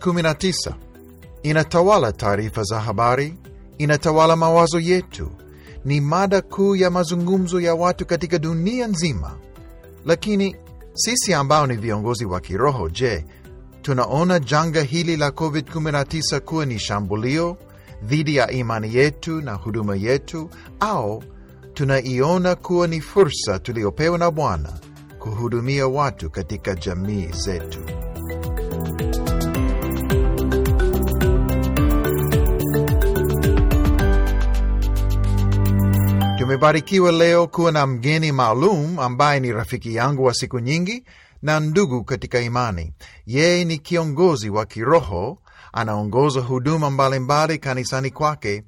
COVID-19 inatawala taarifa za habari, inatawala mawazo yetu, ni mada kuu ya mazungumzo ya watu katika dunia nzima. Lakini sisi ambao ni viongozi wa kiroho, je, tunaona janga hili la COVID-19 kuwa ni shambulio dhidi ya imani yetu na huduma yetu, au tunaiona kuwa ni fursa tuliyopewa na Bwana kuhudumia watu katika jamii zetu? Tumebarikiwa leo kuwa na mgeni maalum ambaye ni rafiki yangu wa siku nyingi na ndugu katika imani. Yeye ni kiongozi wa kiroho, anaongoza huduma mbalimbali kanisani kwake,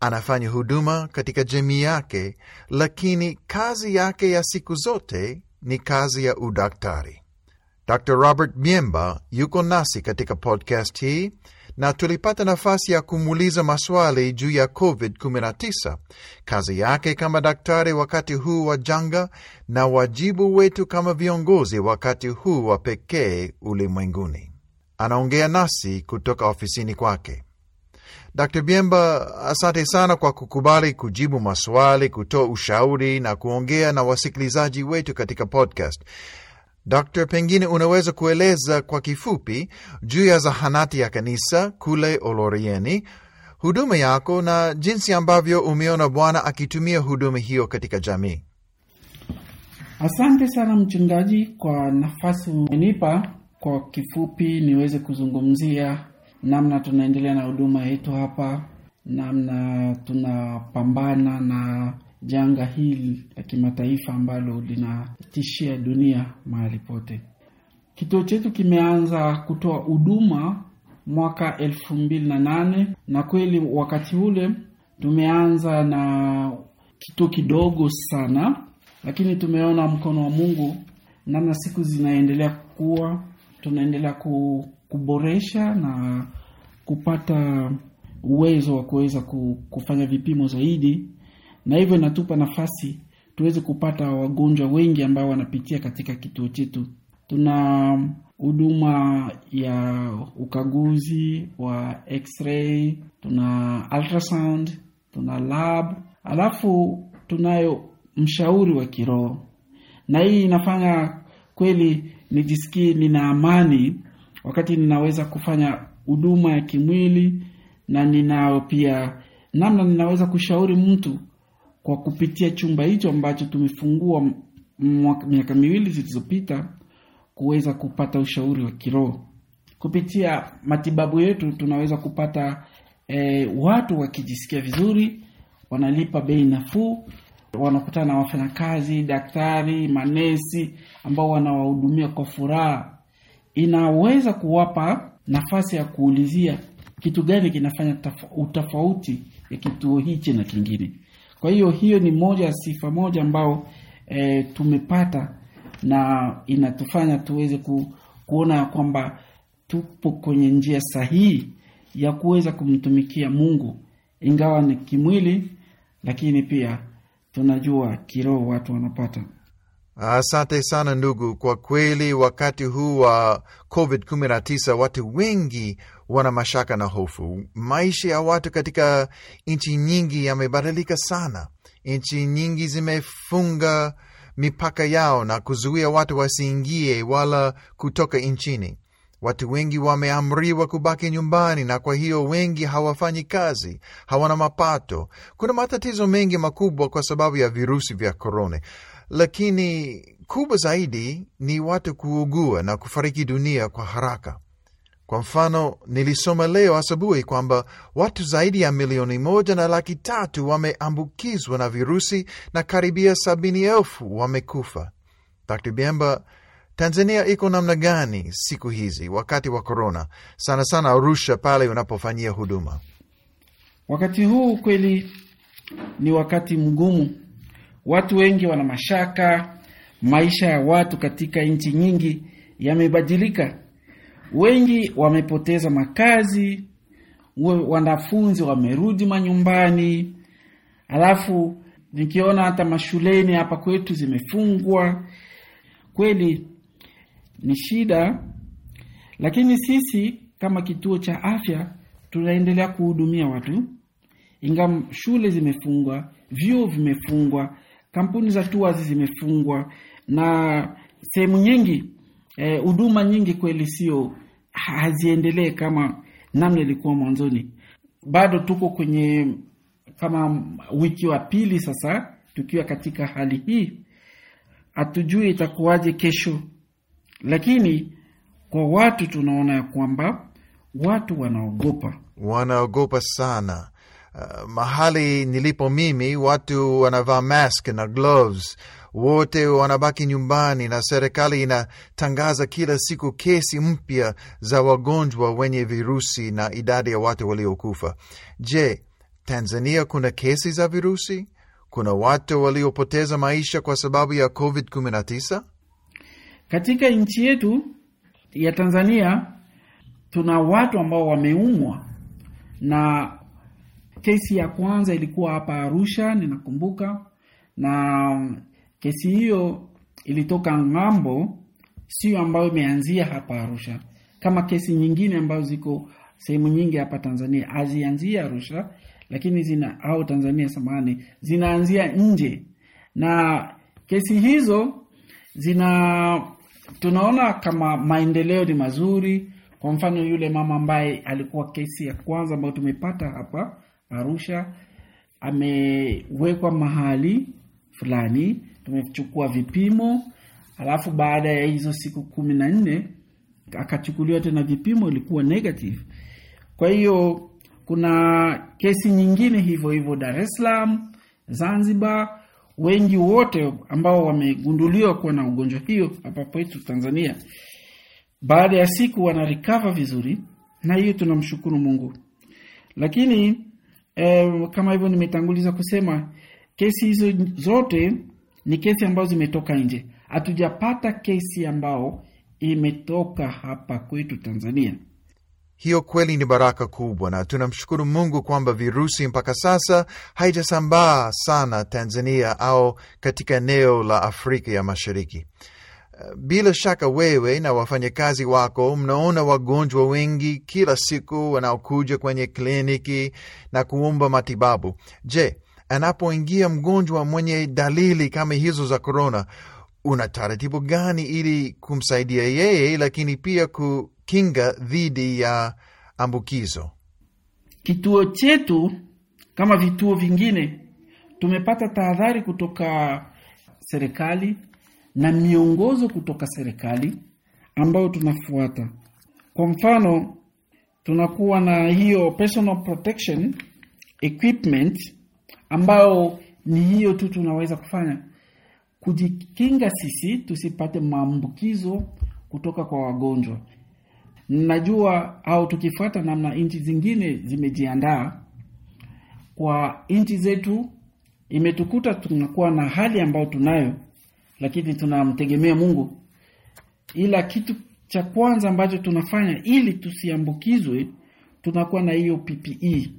anafanya huduma katika jamii yake, lakini kazi yake ya siku zote ni kazi ya udaktari. Dr Robert Miemba yuko nasi katika podcast hii na tulipata nafasi ya kumuuliza maswali juu ya COVID-19, kazi yake kama daktari wakati huu wa janga, na wajibu wetu kama viongozi wakati huu wa pekee ulimwenguni. Anaongea nasi kutoka ofisini kwake. Dr Biemba, asante sana kwa kukubali kujibu maswali, kutoa ushauri na kuongea na wasikilizaji wetu katika podcast. Dokta, pengine unaweza kueleza kwa kifupi juu ya zahanati ya kanisa kule Olorieni, huduma yako na jinsi ambavyo umeona Bwana akitumia huduma hiyo katika jamii. Asante sana mchungaji kwa nafasi umenipa. Kwa kifupi, niweze kuzungumzia namna tunaendelea na huduma yetu hapa, namna tunapambana na janga hili la kimataifa ambalo linatishia dunia mahali pote. Kituo chetu kimeanza kutoa huduma mwaka elfu mbili na nane na kweli wakati ule tumeanza na kituo kidogo sana, lakini tumeona mkono wa Mungu namna siku zinaendelea kukua, tunaendelea kuboresha na kupata uwezo wa kuweza kufanya vipimo zaidi na hivyo inatupa nafasi tuweze kupata wagonjwa wengi ambao wanapitia katika kituo chetu. Tuna huduma ya ukaguzi wa x-ray, tuna ultrasound, tuna lab, alafu tunayo mshauri wa kiroho, na hii inafanya kweli nijisikie nina amani wakati ninaweza kufanya huduma ya kimwili, na ninao pia namna ninaweza kushauri mtu kwa kupitia chumba hicho ambacho tumefungua miaka miwili zilizopita kuweza kupata ushauri wa kiroho. Kupitia matibabu yetu tunaweza kupata e, watu wakijisikia vizuri, wanalipa bei nafuu, wanakutana na wafanyakazi, daktari, manesi ambao wanawahudumia kwa furaha. Inaweza kuwapa nafasi ya kuulizia kitu gani kinafanya utofauti ya kituo hichi na kingine. Kwa hiyo hiyo ni moja ya sifa moja ambao e, tumepata na inatufanya tuweze ku, kuona ya kwamba tupo kwenye njia sahihi ya kuweza kumtumikia Mungu, ingawa ni kimwili, lakini pia tunajua kiroho watu wanapata. Asante sana ndugu. Kwa kweli, wakati huu wa COVID-19 watu wengi wana mashaka na hofu. Maisha ya watu katika nchi nyingi yamebadilika sana. Nchi nyingi zimefunga mipaka yao na kuzuia watu wasiingie wala kutoka nchini. Watu wengi wameamriwa kubaki nyumbani, na kwa hiyo wengi hawafanyi kazi, hawana mapato. Kuna matatizo mengi makubwa kwa sababu ya virusi vya korona, lakini kubwa zaidi ni watu kuugua na kufariki dunia kwa haraka. Kwa mfano, nilisoma leo asubuhi kwamba watu zaidi ya milioni moja na laki tatu wameambukizwa na virusi na karibia sabini elfu wamekufa. Dr Biemba, Tanzania iko namna gani siku hizi wakati wa korona, sana sana Arusha pale unapofanyia huduma? Wakati huu kweli ni wakati mgumu, watu wengi wana mashaka. Maisha ya watu katika nchi nyingi yamebadilika, wengi wamepoteza makazi, wanafunzi wamerudi manyumbani, alafu nikiona hata mashuleni hapa kwetu zimefungwa. Kweli ni shida, lakini sisi kama kituo cha afya tunaendelea kuhudumia watu, ingawa shule zimefungwa, vyuo vimefungwa, kampuni za tours zimefungwa na sehemu nyingi huduma eh, nyingi kweli sio haziendelee kama namna ilikuwa mwanzoni. Bado tuko kwenye kama wiki wa pili sasa, tukiwa katika hali hii, hatujui itakuwaje kesho, lakini kwa watu tunaona ya kwamba watu wanaogopa, wanaogopa sana. Uh, mahali nilipo mimi watu wanavaa mask na gloves, wote wanabaki nyumbani, na serikali inatangaza kila siku kesi mpya za wagonjwa wenye virusi na idadi ya watu waliokufa. Je, Tanzania kuna kesi za virusi? Kuna watu waliopoteza maisha kwa sababu ya COVID-19? Katika nchi yetu ya Tanzania tuna watu ambao wameumwa na kesi ya kwanza ilikuwa hapa Arusha, ninakumbuka, na kesi hiyo ilitoka ng'ambo, sio ambayo imeanzia hapa Arusha, kama kesi nyingine ambazo ziko sehemu nyingi hapa Tanzania hazianzia Arusha, lakini zina au Tanzania samani, zinaanzia nje, na kesi hizo zina tunaona kama maendeleo ni mazuri. Kwa mfano yule mama ambaye alikuwa kesi ya kwanza ambayo tumepata hapa Arusha amewekwa mahali fulani, tumechukua vipimo, alafu baada ya hizo siku kumi na nne akachukuliwa tena vipimo, ilikuwa negative. Kwa hiyo kuna kesi nyingine hivyo hivyo Dar es Salaam, Zanzibar, wengi wote ambao wamegunduliwa kuwa na ugonjwa hiyo hapa kwetu Tanzania, baada ya siku wana recover vizuri, na hiyo tunamshukuru Mungu, lakini Eh, kama hivyo nimetanguliza kusema kesi hizo zote ni kesi ambazo zimetoka nje. Hatujapata kesi ambao imetoka hapa kwetu Tanzania. Hiyo kweli ni baraka kubwa, na tunamshukuru Mungu kwamba virusi mpaka sasa haijasambaa sana Tanzania au katika eneo la Afrika ya Mashariki. Bila shaka wewe na wafanyakazi wako mnaona wagonjwa wengi kila siku wanaokuja kwenye kliniki na kuomba matibabu. Je, anapoingia mgonjwa mwenye dalili kama hizo za korona, una taratibu gani ili kumsaidia yeye, lakini pia kukinga dhidi ya ambukizo? Kituo chetu kama vituo vingine tumepata tahadhari kutoka serikali na miongozo kutoka serikali ambayo tunafuata. Kwa mfano, tunakuwa na hiyo personal protection equipment ambayo ni hiyo tu tunaweza kufanya kujikinga sisi tusipate maambukizo kutoka kwa wagonjwa. Najua au tukifuata namna nchi zingine zimejiandaa, kwa nchi zetu imetukuta tunakuwa na hali ambayo tunayo lakini tunamtegemea Mungu. Ila kitu cha kwanza ambacho tunafanya ili tusiambukizwe, tunakuwa na hiyo PPE.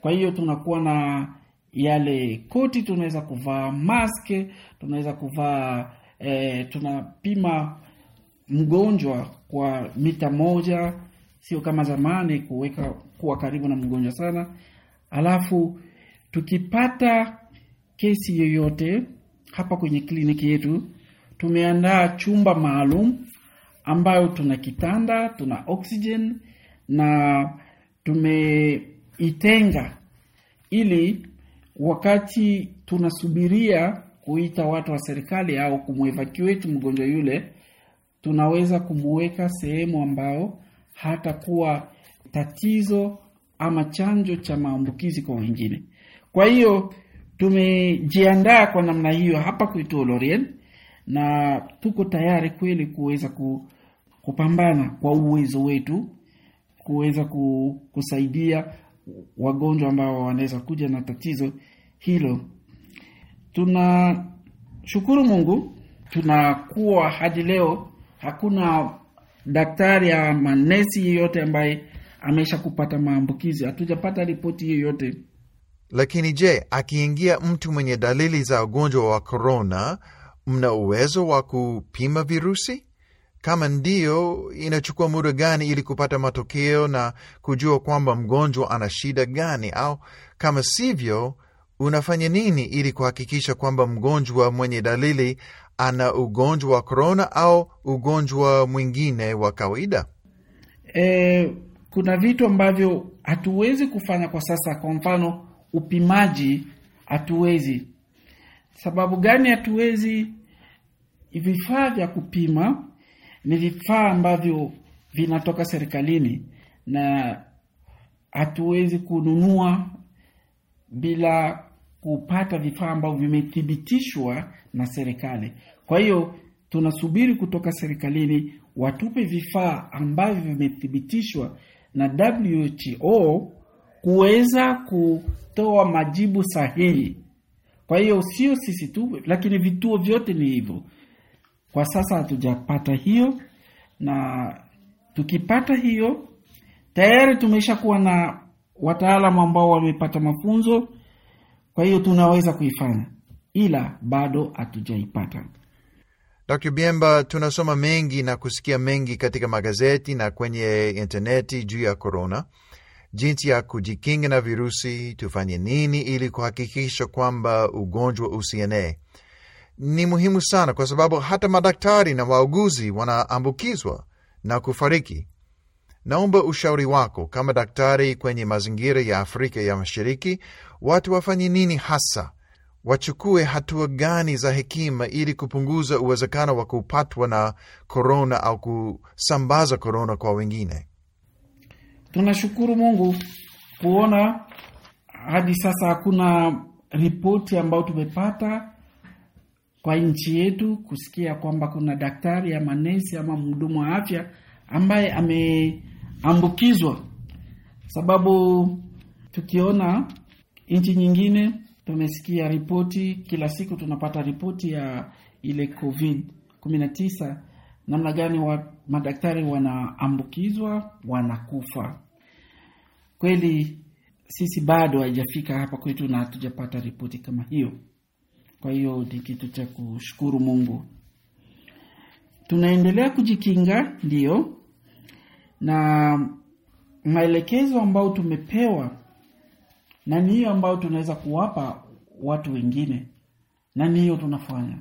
Kwa hiyo tunakuwa na yale koti, tunaweza kuvaa maske, tunaweza kuvaa e, tunapima mgonjwa kwa mita moja, sio kama zamani kuweka kuwa karibu na mgonjwa sana. Alafu tukipata kesi yoyote hapa kwenye kliniki yetu tumeandaa chumba maalum ambayo tuna kitanda, tuna oxygen na tumeitenga ili wakati tunasubiria kuita watu wa serikali au kumwevacuate mgonjwa yule, tunaweza kumuweka sehemu ambayo hatakuwa tatizo ama chanjo cha maambukizi kwa wengine. Kwa hiyo tumejiandaa kwa namna hiyo hapa kwetu Lorien, na tuko tayari kweli kuweza kupambana kwa uwezo wetu kuweza kusaidia wagonjwa ambao wanaweza kuja na tatizo hilo. Tunashukuru Mungu, tunakuwa hadi leo hakuna daktari ama nesi yeyote ambaye amesha kupata maambukizi. Hatujapata ripoti yoyote. Lakini je, akiingia mtu mwenye dalili za ugonjwa wa korona, mna uwezo wa kupima virusi? Kama ndiyo, inachukua muda gani ili kupata matokeo na kujua kwamba mgonjwa ana shida gani? Au kama sivyo, unafanya nini ili kuhakikisha kwamba mgonjwa mwenye dalili ana ugonjwa wa korona au ugonjwa mwingine wa kawaida? E, kuna vitu ambavyo hatuwezi kufanya kwa sasa. Kwa mfano, upimaji hatuwezi. Sababu gani hatuwezi? Vifaa vya kupima ni vifaa ambavyo vinatoka serikalini na hatuwezi kununua bila kupata vifaa ambavyo vimethibitishwa na serikali. Kwa hiyo tunasubiri kutoka serikalini watupe vifaa ambavyo vimethibitishwa na WHO kuweza kutoa majibu sahihi. Kwa hiyo sio sisi tu, lakini vituo vyote ni hivyo. Kwa sasa hatujapata hiyo, na tukipata hiyo tayari tumesha kuwa na wataalamu ambao wamepata mafunzo, kwa hiyo tunaweza kuifanya, ila bado hatujaipata. Dr. Biemba, tunasoma mengi na kusikia mengi katika magazeti na kwenye intaneti juu ya korona, jinsi ya kujikinga na virusi, tufanye nini ili kuhakikisha kwamba ugonjwa usienee. Ni muhimu sana kwa sababu hata madaktari na wauguzi wanaambukizwa na kufariki. Naomba ushauri wako kama daktari kwenye mazingira ya Afrika ya Mashariki, watu wafanye nini hasa? Wachukue hatua gani za hekima ili kupunguza uwezekano wa kupatwa na korona au kusambaza korona kwa wengine? Tunashukuru Mungu kuona hadi sasa hakuna ripoti ambayo tumepata kwa nchi yetu kusikia kwamba kuna daktari ama nesi ama mhudumu wa afya ambaye ameambukizwa, sababu tukiona nchi nyingine tumesikia ripoti kila siku, tunapata ripoti ya ile COVID 19 namna gani wa madaktari wanaambukizwa, wanakufa. Kweli sisi bado haijafika hapa kwetu na hatujapata ripoti kama hiyo. Kwa hiyo ni kitu cha kushukuru Mungu. Tunaendelea kujikinga, ndiyo, na maelekezo ambayo tumepewa na ni hiyo ambayo tunaweza kuwapa watu wengine, na ni hiyo tunafanya.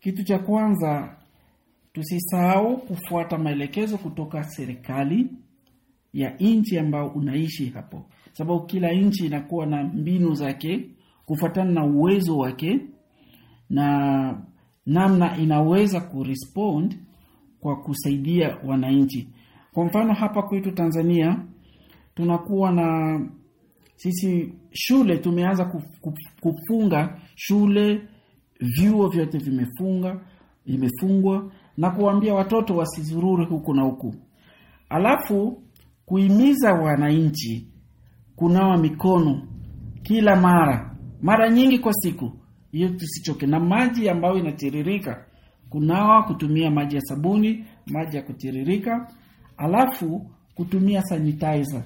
Kitu cha kwanza, tusisahau kufuata maelekezo kutoka serikali ya nchi ambayo unaishi hapo, sababu kila nchi inakuwa na mbinu zake kufuatana na uwezo wake na namna inaweza kurespond kwa kusaidia wananchi. Kwa mfano hapa kwetu Tanzania tunakuwa na sisi shule tumeanza kufunga shule, vyuo vyote vimefunga vimefungwa na kuwaambia watoto wasizurure huku na huku, alafu kuhimiza wananchi kunawa mikono kila mara mara nyingi kwa siku, hiyo tusichoke, na maji ambayo inatiririka kunawa, kutumia maji ya sabuni, maji ya kutiririka, alafu kutumia sanitizer.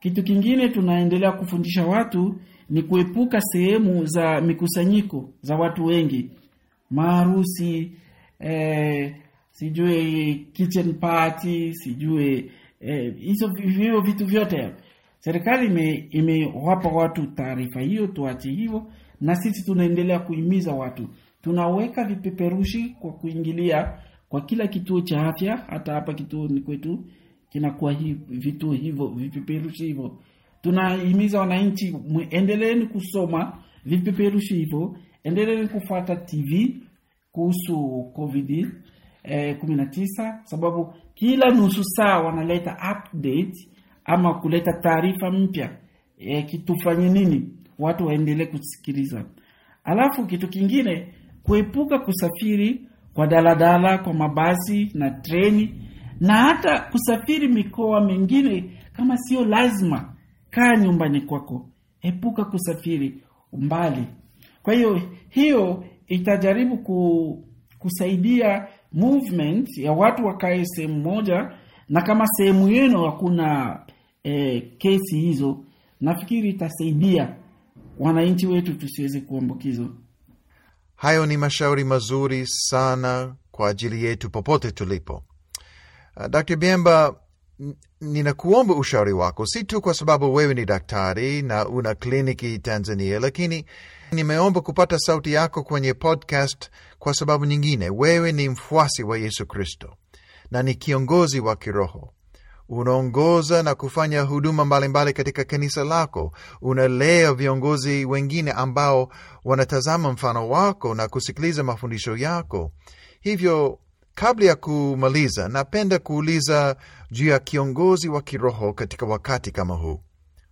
Kitu kingine tunaendelea kufundisha watu ni kuepuka sehemu za mikusanyiko za watu wengi, maharusi, eh, sijue kitchen party, sijue hizo eh, hivyo vitu vyote serikali imewapa watu taarifa hiyo, tuache hivyo, na sisi tunaendelea kuhimiza watu. Tunaweka vipeperushi kwa kuingilia kwa kila kituo cha afya, hata hapa kituo ni kwetu kinakuwa vituo hivyo vipeperushi hivyo. Tunahimiza wananchi, endeleeni kusoma vipeperushi hivyo, endeleeni kufuata TV kuhusu COVID eh, 19 sababu kila nusu saa wanaleta update ama kuleta taarifa mpya e, kitufanye nini, watu waendelee kusikiliza. Alafu kitu kingine, kuepuka kusafiri kwa daladala, kwa mabasi na treni, na hata kusafiri mikoa mingine kama sio lazima. Kaa nyumbani kwako, epuka kusafiri mbali. Kwa hiyo hiyo itajaribu ku, kusaidia movement ya watu wakae sehemu moja, na kama sehemu yenu hakuna E, kesi hizo nafikiri itasaidia wananchi wetu tusiweze kuambukizwa. Hayo ni mashauri mazuri sana kwa ajili yetu popote tulipo. Uh, Dr. Biemba, ninakuomba ushauri wako, si tu kwa sababu wewe ni daktari na una kliniki Tanzania, lakini nimeomba kupata sauti yako kwenye podcast kwa sababu nyingine. Wewe ni mfuasi wa Yesu Kristo na ni kiongozi wa kiroho unaongoza na kufanya huduma mbalimbali katika kanisa lako. Unalea viongozi wengine ambao wanatazama mfano wako na kusikiliza mafundisho yako. Hivyo, kabla ya kumaliza, napenda kuuliza juu ya kiongozi wa kiroho katika wakati kama huu.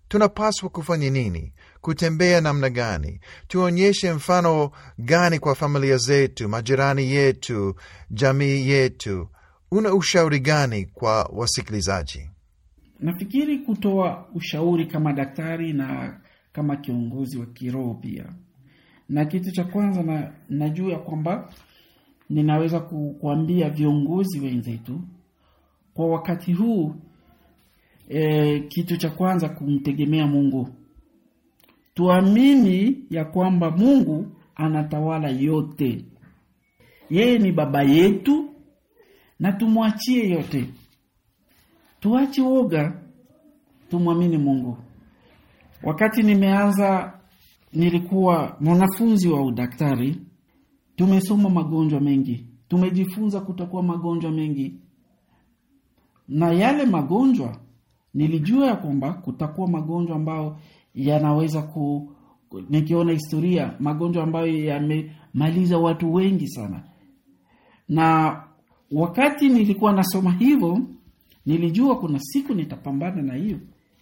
Tunapaswa kufanya nini? Kutembea namna gani? Tuonyeshe mfano gani kwa familia zetu, majirani yetu, jamii yetu? Una ushauri gani kwa wasikilizaji? Nafikiri kutoa ushauri kama daktari na kama kiongozi wa kiroho pia, na kitu cha kwanza na, najua kwamba ninaweza ku, kuambia viongozi wenzetu kwa wakati huu e, kitu cha kwanza kumtegemea Mungu. Tuamini ya kwamba Mungu anatawala yote, yeye ni baba yetu na tumwachie yote. Tuache woga, tumwamini Mungu. Wakati nimeanza, nilikuwa mwanafunzi wa udaktari. Tumesoma magonjwa mengi, tumejifunza kutakuwa magonjwa mengi, na yale magonjwa nilijua ya kwamba kutakuwa magonjwa ambayo yanaweza ku, nikiona historia, magonjwa ambayo yamemaliza watu wengi sana, na wakati nilikuwa nasoma hivyo nilijua kuna siku nitapambana na hiyo.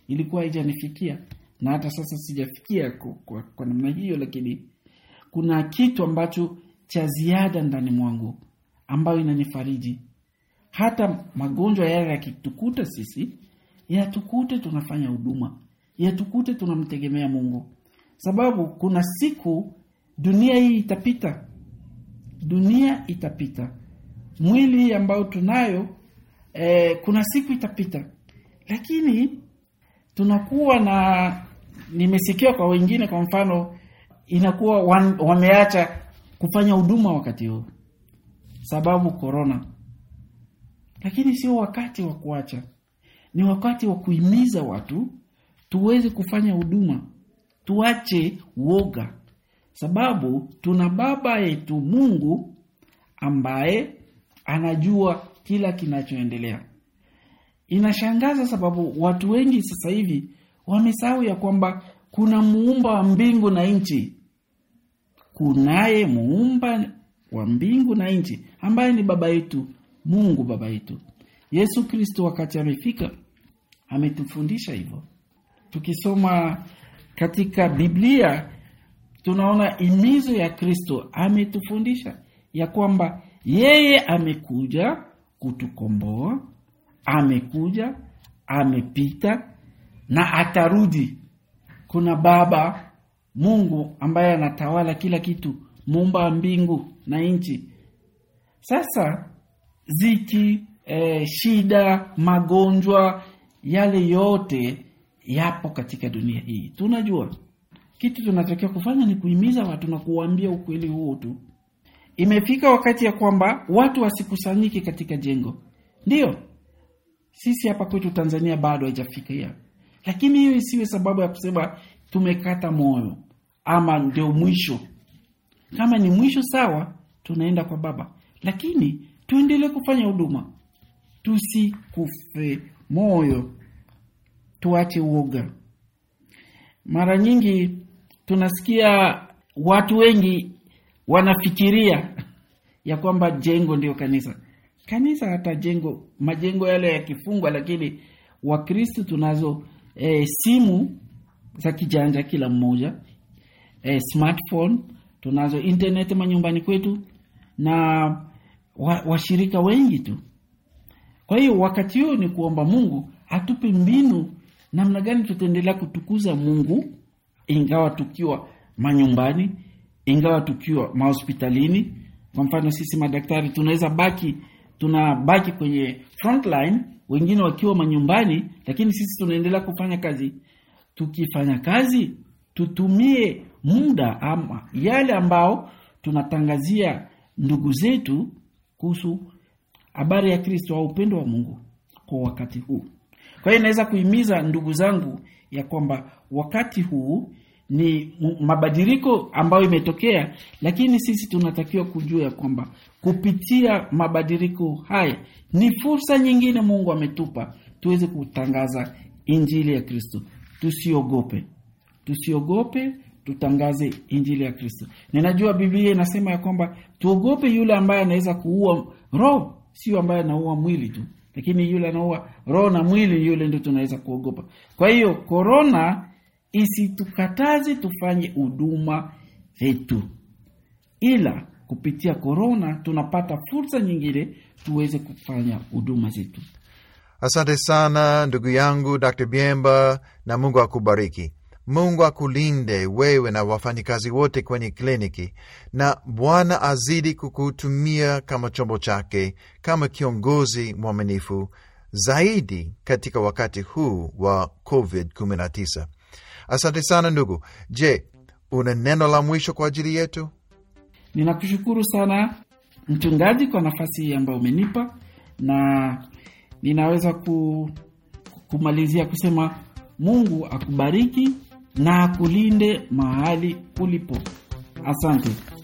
Ilikuwa haijanifikia. Na hata sasa sijafikia kwa, kwa, namna hiyo, lakini kuna kitu ambacho cha ziada ndani mwangu ambayo inanifariji. Hata magonjwa yale yakitukuta sisi, yatukute tunafanya huduma, yatukute tunamtegemea Mungu, sababu kuna siku dunia hii itapita, dunia itapita. Mwili hii ambayo tunayo eh, kuna siku itapita, lakini tunakuwa na, nimesikia kwa wengine, kwa mfano inakuwa wan, wameacha kufanya huduma wakati huu sababu korona, lakini sio wakati wa kuacha, ni wakati wa kuhimiza watu tuweze kufanya huduma, tuache woga, sababu tuna baba yetu Mungu ambaye anajua kila kinachoendelea. Inashangaza sababu watu wengi sasa hivi wamesahau ya kwamba kuna muumba wa mbingu na nchi. Kunaye muumba wa mbingu na nchi ambaye ni baba yetu Mungu, baba yetu Yesu Kristo. Wakati amefika ametufundisha hivyo. Tukisoma katika Biblia tunaona imizo ya Kristo, ametufundisha ya kwamba yeye amekuja kutukomboa, amekuja, amepita na atarudi. Kuna Baba Mungu ambaye anatawala kila kitu, muumba mbingu na nchi. Sasa ziki, eh, shida, magonjwa, yale yote yapo katika dunia hii. Tunajua kitu tunatakiwa kufanya ni kuhimiza watu na kuwaambia ukweli huo tu. Imefika wakati ya kwamba watu wasikusanyike katika jengo. Ndiyo, sisi hapa kwetu Tanzania bado haijafikia, lakini hiyo isiwe sababu ya kusema tumekata moyo ama ndio mwisho. Kama ni mwisho, sawa, tunaenda kwa Baba, lakini tuendelee kufanya huduma, tusikufe moyo, tuache uoga. Mara nyingi tunasikia watu wengi wanafikiria ya kwamba jengo ndio kanisa. Kanisa hata jengo, majengo yale yakifungwa, lakini Wakristo tunazo e, simu za kijanja kila mmoja e, smartphone, tunazo internet manyumbani kwetu na washirika wa wengi tu. Kwa hiyo wakati huo ni kuomba Mungu atupe mbinu namna gani tutaendelea kutukuza Mungu ingawa tukiwa manyumbani ingawa tukiwa mahospitalini. Kwa mfano sisi madaktari tunaweza baki tunabaki kwenye frontline, wengine wakiwa manyumbani, lakini sisi tunaendelea kufanya kazi. Tukifanya kazi, tutumie muda ama yale ambao tunatangazia ndugu zetu kuhusu habari ya Kristo au upendo wa Mungu kwa wakati huu. Kwa hiyo inaweza kuhimiza ndugu zangu ya kwamba wakati huu ni mabadiliko ambayo imetokea, lakini sisi tunatakiwa kujua ya kwamba kupitia mabadiliko haya ni fursa nyingine Mungu ametupa tuweze kutangaza injili ya Kristo. Tusiogope, tusiogope, tutangaze injili ya Kristo. Ninajua Biblia inasema ya kwamba tuogope yule ambaye anaweza kuua roho, sio ambaye anaua mwili tu, lakini yule anaua roho na mwili, yule ndio tunaweza kuogopa. Kwa hiyo korona isitukataze tufanye huduma zetu, ila kupitia korona tunapata fursa nyingine tuweze kufanya huduma zetu. Asante sana ndugu yangu Dr. Biemba, na Mungu akubariki. Mungu akulinde wewe na wafanyikazi wote kwenye kliniki, na Bwana azidi kukutumia kama chombo chake, kama kiongozi mwaminifu zaidi katika wakati huu wa COVID-19. Asante sana ndugu. Je, una neno la mwisho kwa ajili yetu? Ninakushukuru sana mchungaji kwa nafasi hii ambayo umenipa, na ninaweza ku, kumalizia kusema Mungu akubariki na akulinde mahali ulipo. Asante.